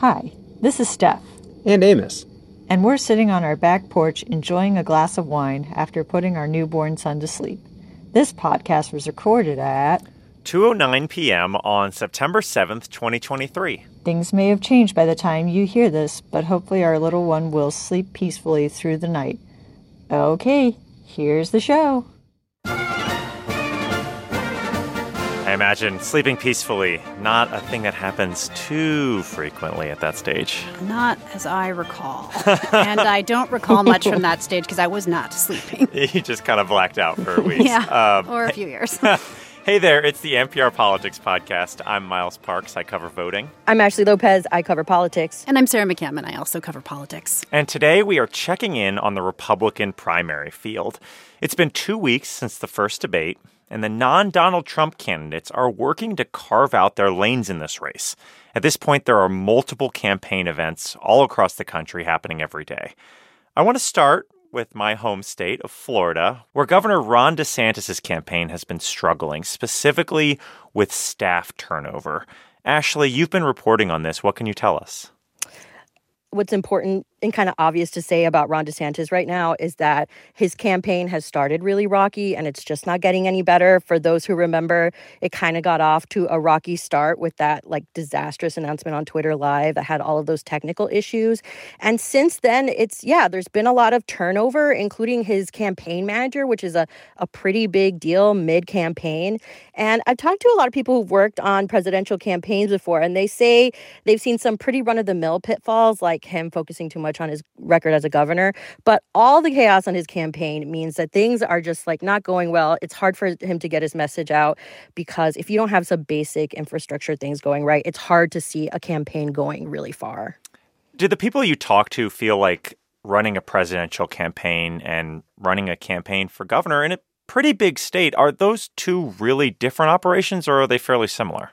Hi, this is Steph. And Amos. And we're sitting on our back porch enjoying a glass of wine after putting our newborn son to sleep. This podcast was recorded at 2:09 p.m. on September 7th, 2023. Things may have changed by the time you hear this, but hopefully our little one will sleep peacefully through the night. Okay, here's the show. Imagine sleeping peacefully, not a thing that happens too frequently at that stage. Not as I recall. and I don't recall much from that stage because I was not sleeping. you just kind of blacked out for a week. yeah. Um, or a few years. hey there, it's the NPR Politics Podcast. I'm Miles Parks. I cover voting. I'm Ashley Lopez. I cover politics. And I'm Sarah McCammon. I also cover politics. And today we are checking in on the Republican primary field. It's been two weeks since the first debate and the non Donald Trump candidates are working to carve out their lanes in this race. At this point, there are multiple campaign events all across the country happening every day. I want to start with my home state of Florida, where Governor Ron DeSantis' campaign has been struggling, specifically with staff turnover. Ashley, you've been reporting on this. What can you tell us? What's important and kind of obvious to say about Ron DeSantis right now is that his campaign has started really rocky and it's just not getting any better. For those who remember, it kind of got off to a rocky start with that like disastrous announcement on Twitter Live that had all of those technical issues. And since then, it's yeah, there's been a lot of turnover, including his campaign manager, which is a, a pretty big deal mid campaign. And I've talked to a lot of people who've worked on presidential campaigns before, and they say they've seen some pretty run of the mill pitfalls, like him focusing too much much on his record as a governor, but all the chaos on his campaign means that things are just like not going well. It's hard for him to get his message out because if you don't have some basic infrastructure things going right, it's hard to see a campaign going really far. Did the people you talk to feel like running a presidential campaign and running a campaign for governor in a pretty big state are those two really different operations or are they fairly similar?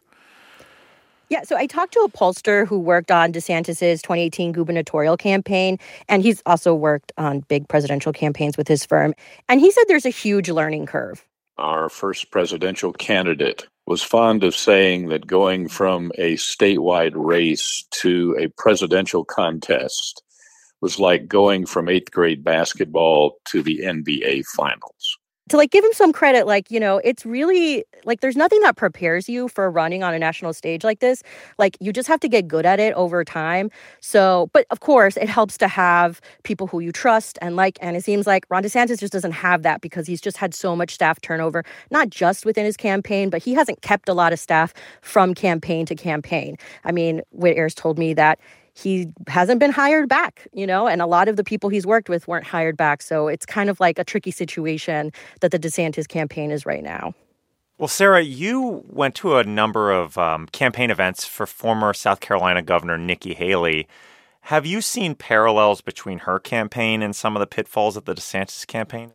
Yeah, so I talked to a pollster who worked on DeSantis's 2018 gubernatorial campaign, and he's also worked on big presidential campaigns with his firm. And he said there's a huge learning curve. Our first presidential candidate was fond of saying that going from a statewide race to a presidential contest was like going from eighth grade basketball to the NBA finals to like give him some credit like you know it's really like there's nothing that prepares you for running on a national stage like this. Like you just have to get good at it over time. So but of course it helps to have people who you trust and like and it seems like ron desantis just doesn't have that because he's just had so much staff turnover not just within his campaign but he hasn't kept a lot of staff from campaign to campaign. I mean Whit Ayres told me that he hasn't been hired back, you know, and a lot of the people he's worked with weren't hired back. So it's kind of like a tricky situation that the DeSantis campaign is right now. Well, Sarah, you went to a number of um, campaign events for former South Carolina Governor Nikki Haley. Have you seen parallels between her campaign and some of the pitfalls of the DeSantis campaign?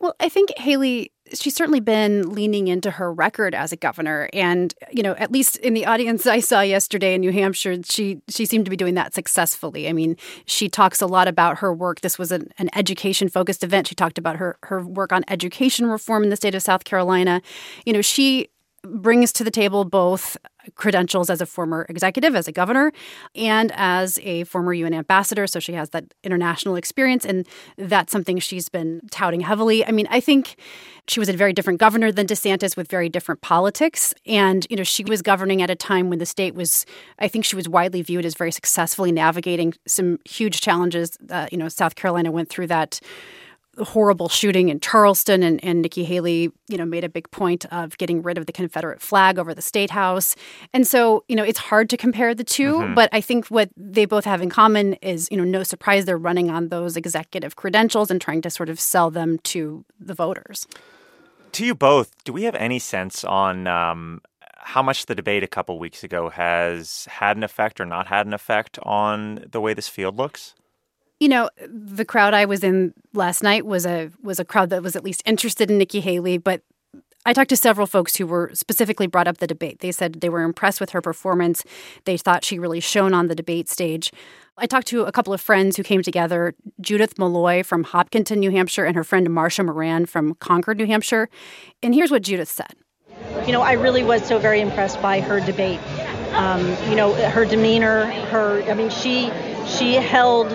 Well, I think Haley she's certainly been leaning into her record as a governor. And you know at least in the audience i saw yesterday in new hampshire she she seemed to be doing that successfully. I mean she talks a lot about her work. This was an, an education focused event. She talked about her her work on education reform in the state of south carolina. You know she brings to the table both credentials as a former executive, as a governor, and as a former UN ambassador. So she has that international experience, and that's something she's been touting heavily. I mean, I think she was a very different governor than DeSantis with very different politics. And, you know, she was governing at a time when the state was, I think she was widely viewed as very successfully navigating some huge challenges. Uh, you know, South Carolina went through that horrible shooting in Charleston, and, and Nikki Haley, you know, made a big point of getting rid of the Confederate flag over the state house. And so, you know, it's hard to compare the 2 mm-hmm. but I think what they both have in common is, you know, no surprise they're running on those executive credentials and trying to sort of sell them to the voters. To you both, do we have any sense on um, how much the debate a couple weeks ago has had an effect or not had an effect on the way this field looks? You know, the crowd I was in last night was a was a crowd that was at least interested in Nikki Haley, but I talked to several folks who were specifically brought up the debate. They said they were impressed with her performance. They thought she really shone on the debate stage. I talked to a couple of friends who came together Judith Malloy from Hopkinton, New Hampshire, and her friend Marcia Moran from Concord, New Hampshire. And here's what Judith said You know, I really was so very impressed by her debate Um, you know, her demeanor, her, I mean, she, she held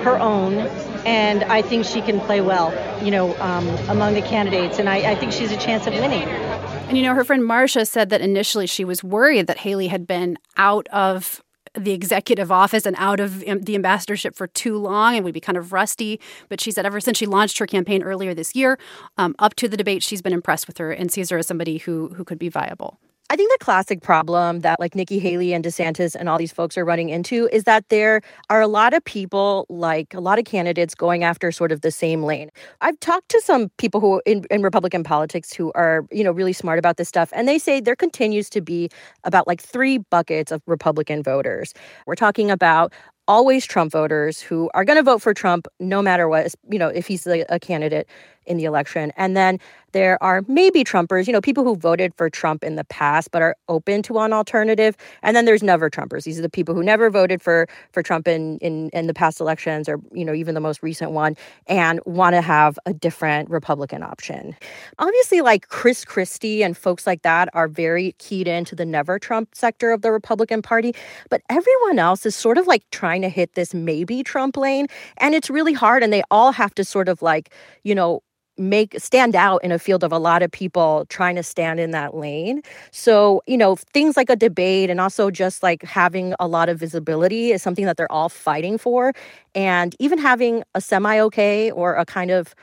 her own and I think she can play well, you know, um, among the candidates. And I, I think she's a chance of winning. And you know, her friend Marcia said that initially she was worried that Haley had been out of the executive office and out of the ambassadorship for too long and would be kind of rusty. But she said ever since she launched her campaign earlier this year, um, up to the debate, she's been impressed with her and sees her as somebody who who could be viable. I think the classic problem that like Nikki Haley and DeSantis and all these folks are running into is that there are a lot of people, like a lot of candidates going after sort of the same lane. I've talked to some people who in, in Republican politics who are, you know, really smart about this stuff. And they say there continues to be about like three buckets of Republican voters. We're talking about always Trump voters who are going to vote for Trump no matter what, you know, if he's a, a candidate in the election. And then there are maybe Trumpers, you know, people who voted for Trump in the past but are open to an alternative. And then there's never Trumpers. These are the people who never voted for for Trump in in, in the past elections or, you know, even the most recent one and want to have a different Republican option. Obviously, like Chris Christie and folks like that are very keyed into the never Trump sector of the Republican Party. But everyone else is sort of like trying to hit this maybe Trump lane. And it's really hard. And they all have to sort of like, you know, make stand out in a field of a lot of people trying to stand in that lane. So, you know, things like a debate and also just like having a lot of visibility is something that they're all fighting for. And even having a semi okay or a kind of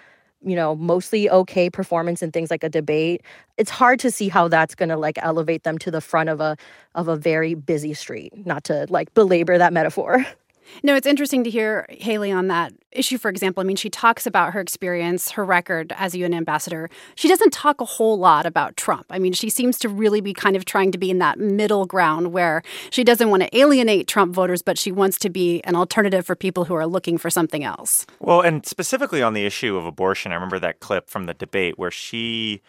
you know mostly okay performance in things like a debate it's hard to see how that's going to like elevate them to the front of a of a very busy street not to like belabor that metaphor No, it's interesting to hear Haley on that issue, for example. I mean, she talks about her experience, her record as a UN ambassador. She doesn't talk a whole lot about Trump. I mean, she seems to really be kind of trying to be in that middle ground where she doesn't want to alienate Trump voters, but she wants to be an alternative for people who are looking for something else. Well, and specifically on the issue of abortion, I remember that clip from the debate where she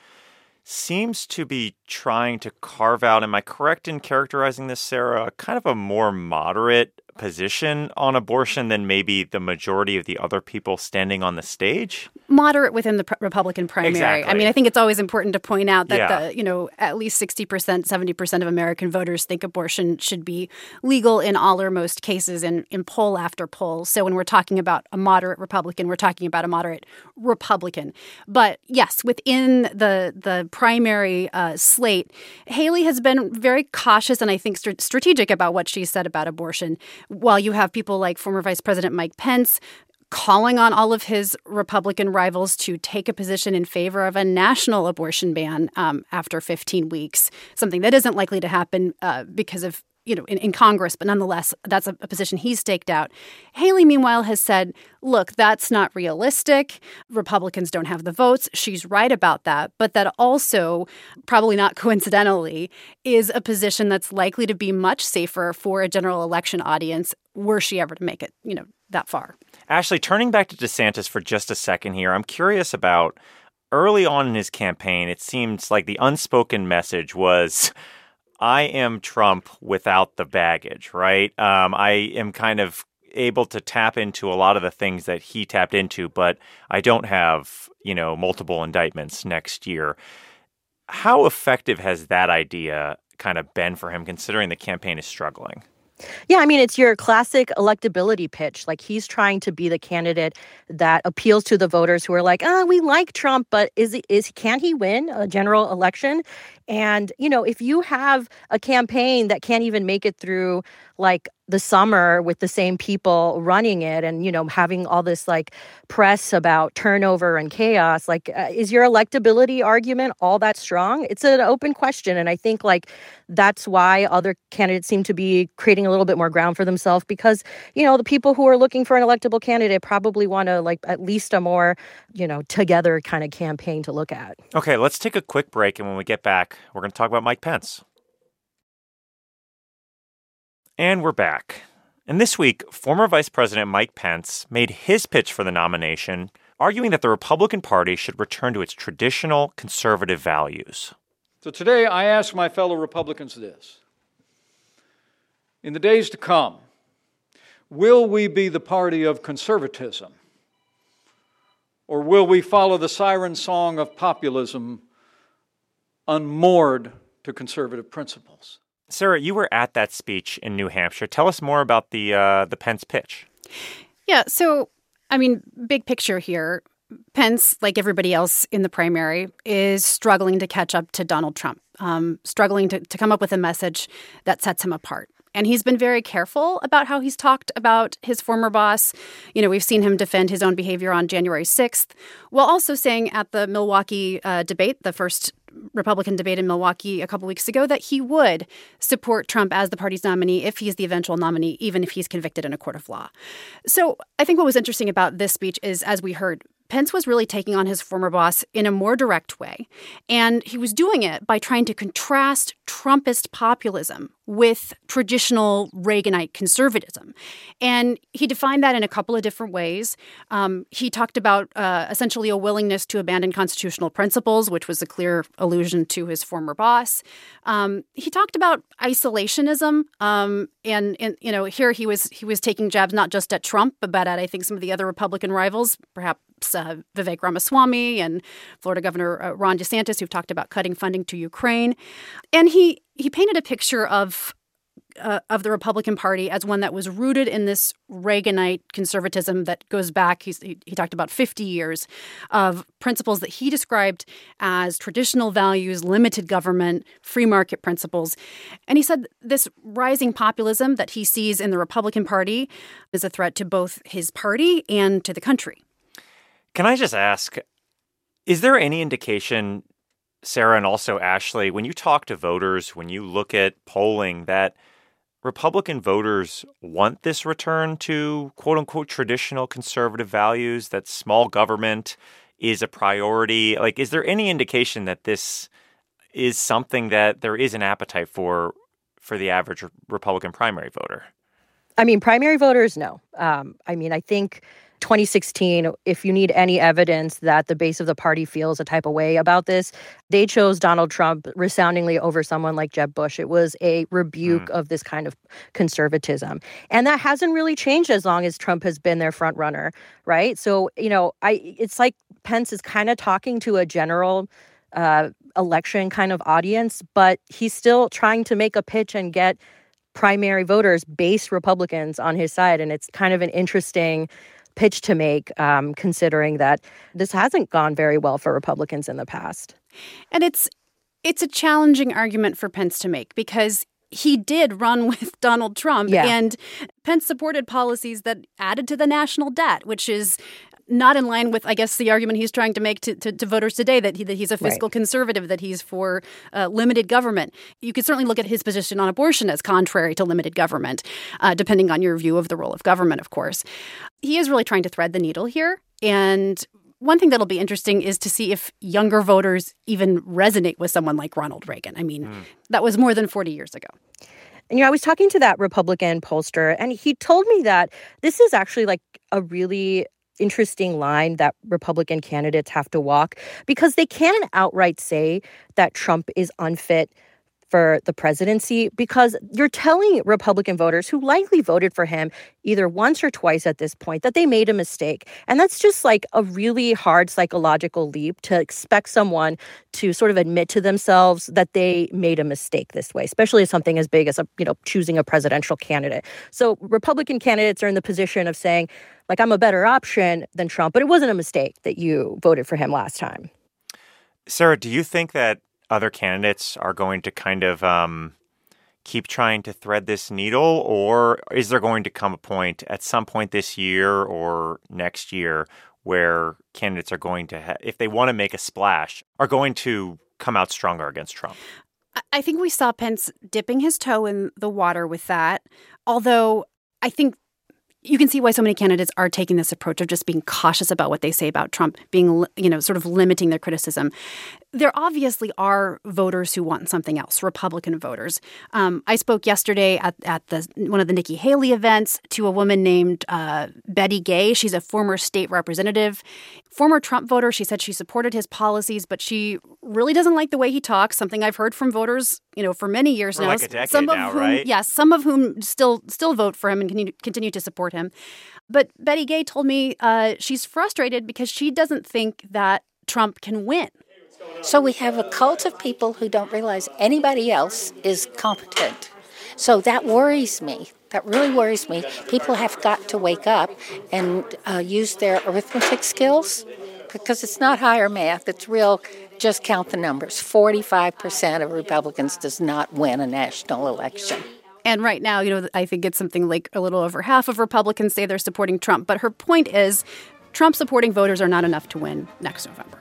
seems to be trying to carve out, am I correct in characterizing this, Sarah, kind of a more moderate position on abortion than maybe the majority of the other people standing on the stage? Moderate within the Republican primary. Exactly. I mean, I think it's always important to point out that Yeah. the, you know, at least 60%, 70% of American voters think abortion should be legal in all or most cases in, in poll after poll. So when we're talking about a moderate Republican, we're talking about a moderate Republican. But yes, within the the primary uh, slate, Haley has been very cautious and I think str- strategic about what she said about abortion. While you have people like former Vice President Mike Pence calling on all of his Republican rivals to take a position in favor of a national abortion ban um, after 15 weeks, something that isn't likely to happen uh, because of you know in, in Congress, but nonetheless, that's a, a position he's staked out. Haley, meanwhile, has said, "Look, that's not realistic. Republicans don't have the votes." She's right about that, but that also, probably not coincidentally, is a position that's likely to be much safer for a general election audience were she ever to make it, you know, that far. Ashley, turning back to DeSantis for just a second here, I'm curious about early on in his campaign, it seems like the unspoken message was I am Trump without the baggage, right? Um, I am kind of able to tap into a lot of the things that he tapped into, but I don't have, you know, multiple indictments next year. How effective has that idea kind of been for him considering the campaign is struggling? Yeah, I mean, it's your classic electability pitch. Like he's trying to be the candidate that appeals to the voters who are like, "Ah, we like Trump, but is is can he win a general election?" And you know, if you have a campaign that can't even make it through like the summer with the same people running it and you know having all this like press about turnover and chaos like uh, is your electability argument all that strong it's an open question and i think like that's why other candidates seem to be creating a little bit more ground for themselves because you know the people who are looking for an electable candidate probably want to like at least a more you know together kind of campaign to look at Okay, let's take a quick break. And when we get back, we're going to talk about Mike Pence. And we're back. And this week, former Vice President Mike Pence made his pitch for the nomination, arguing that the Republican Party should return to its traditional conservative values. So today I ask my fellow Republicans this. In the days to come, will we be the party of conservatism? Or will we follow the siren song of populism unmoored to conservative principles? Sarah, you were at that speech in New Hampshire. Tell us more about the uh, the Pence pitch. Yeah, so I mean, big picture here. Pence, like everybody else in the primary, is struggling to catch up to Donald Trump, um, struggling to, to come up with a message that sets him apart. And he's been very careful about how he's talked about his former boss. You know, we've seen him defend his own behavior on January 6th, while also saying at the Milwaukee uh, debate, the first Republican debate in Milwaukee a couple weeks ago that he would support Trump as the party's nominee if he's the eventual nominee, even if he's convicted in a court of law. So I think what was interesting about this speech is, as we heard, Pence was really taking on his former boss in a more direct way. And he was doing it by trying to contrast Trumpist populism with traditional Reaganite conservatism. And he defined that in a couple of different ways. Um, he talked about uh, essentially a willingness to abandon constitutional principles, which was a clear allusion to his former boss. Um, he talked about isolationism, um, and, and you know here he was he was taking jabs not just at Trump, but at I think some of the other Republican rivals, perhaps uh, Vivek Ramaswamy and Florida Governor uh, Ron DeSantis, who've talked about cutting funding to Ukraine, and he he painted a picture of uh, of the Republican Party as one that was rooted in this Reaganite conservatism that goes back. He, he talked about 50 years of principles that he described as traditional values, limited government, free market principles. And he said this rising populism that he sees in the Republican Party is a threat to both his party and to the country. Can I just ask, is there any indication, Sarah and also Ashley, when you talk to voters, when you look at polling, that Republican voters want this return to quote unquote traditional conservative values, that small government is a priority? Like, is there any indication that this is something that there is an appetite for for the average Republican primary voter? I mean, primary voters, no. Um, I mean, I think 2016, if you need any evidence that the base of the party feels a type of way about this, they chose Donald Trump resoundingly over someone like Jeb Bush. It was a rebuke mm. of this kind of conservatism. And that hasn't really changed as long as Trump has been their front runner, right? So, you know, I it's like Pence is kind of talking to a general uh, election kind of audience, but he's still trying to make a pitch and get primary voters, base Republicans on his side. And it's kind of an interesting pitch to make, um, considering that this hasn't gone very well for Republicans in the past. And it's it's a challenging argument for Pence to make because he did run with Donald Trump yeah. and Pence supported policies that added to the national debt, which is not in line with, I guess, the argument he's trying to make to, to, to voters today that, he, that he's a fiscal right. conservative, that he's for uh, limited government. You could certainly look at his position on abortion as contrary to limited government, uh, depending on your view of the role of government, of course. He is really trying to thread the needle here. And one thing that'll be interesting is to see if younger voters even resonate with someone like Ronald Reagan. I mean, mm. that was more than 40 years ago. And you know, I was talking to that Republican pollster, and he told me that this is actually like a really interesting line that Republican candidates have to walk because they can outright say that Trump is unfit for the presidency because you're telling Republican voters who likely voted for him either once or twice at this point that they made a mistake. And that's just like a really hard psychological leap to expect someone to sort of admit to themselves that they made a mistake this way, especially something as big as a, you know, choosing a presidential candidate. So Republican candidates are in the position of saying, like I'm a better option than Trump, but it wasn't a mistake that you voted for him last time. Sarah, do you think that other candidates are going to kind of um, keep trying to thread this needle, or is there going to come a point at some point this year or next year where candidates are going to, ha- if they want to make a splash, are going to come out stronger against Trump? I think we saw Pence dipping his toe in the water with that. Although I think you can see why so many candidates are taking this approach of just being cautious about what they say about Trump, being, you know, sort of limiting their criticism. There obviously are voters who want something else, Republican voters. Um, I spoke yesterday at, at the one of the Nikki Haley events to a woman named uh, Betty Gay. She's a former state representative, former Trump voter. She said she supported his policies, but she really doesn't like the way he talks. Something I've heard from voters, you know, for many years for now. Like a decade some of now, whom, right? yes, some of whom still still vote for him and continue, continue to support him. But Betty Gay told me uh, she's frustrated because she doesn't think that Trump can win. So we have a cult of people who don't realize anybody else is competent. So that worries me. That really worries me. People have got to wake up and uh, use their arithmetic skills because it's not higher math, it's real. Just count the numbers. 45% of Republicans does not win a national election. And right now, you know, I think it's something like a little over half of Republicans say they're supporting Trump. But her point is Trump supporting voters are not enough to win next November.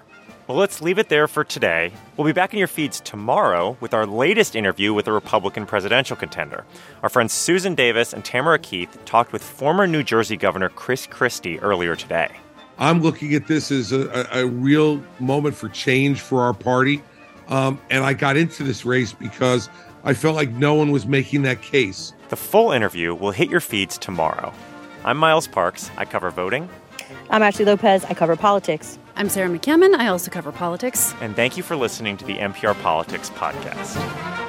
Well, let's leave it there for today. We'll be back in your feeds tomorrow with our latest interview with a Republican presidential contender. Our friends Susan Davis and Tamara Keith talked with former New Jersey Governor Chris Christie earlier today. I'm looking at this as a, a, a real moment for change for our party. Um, and I got into this race because I felt like no one was making that case. The full interview will hit your feeds tomorrow. I'm Miles Parks. I cover voting. I'm Ashley Lopez. I cover politics. I'm Sarah McCammon. I also cover politics. And thank you for listening to the NPR Politics Podcast.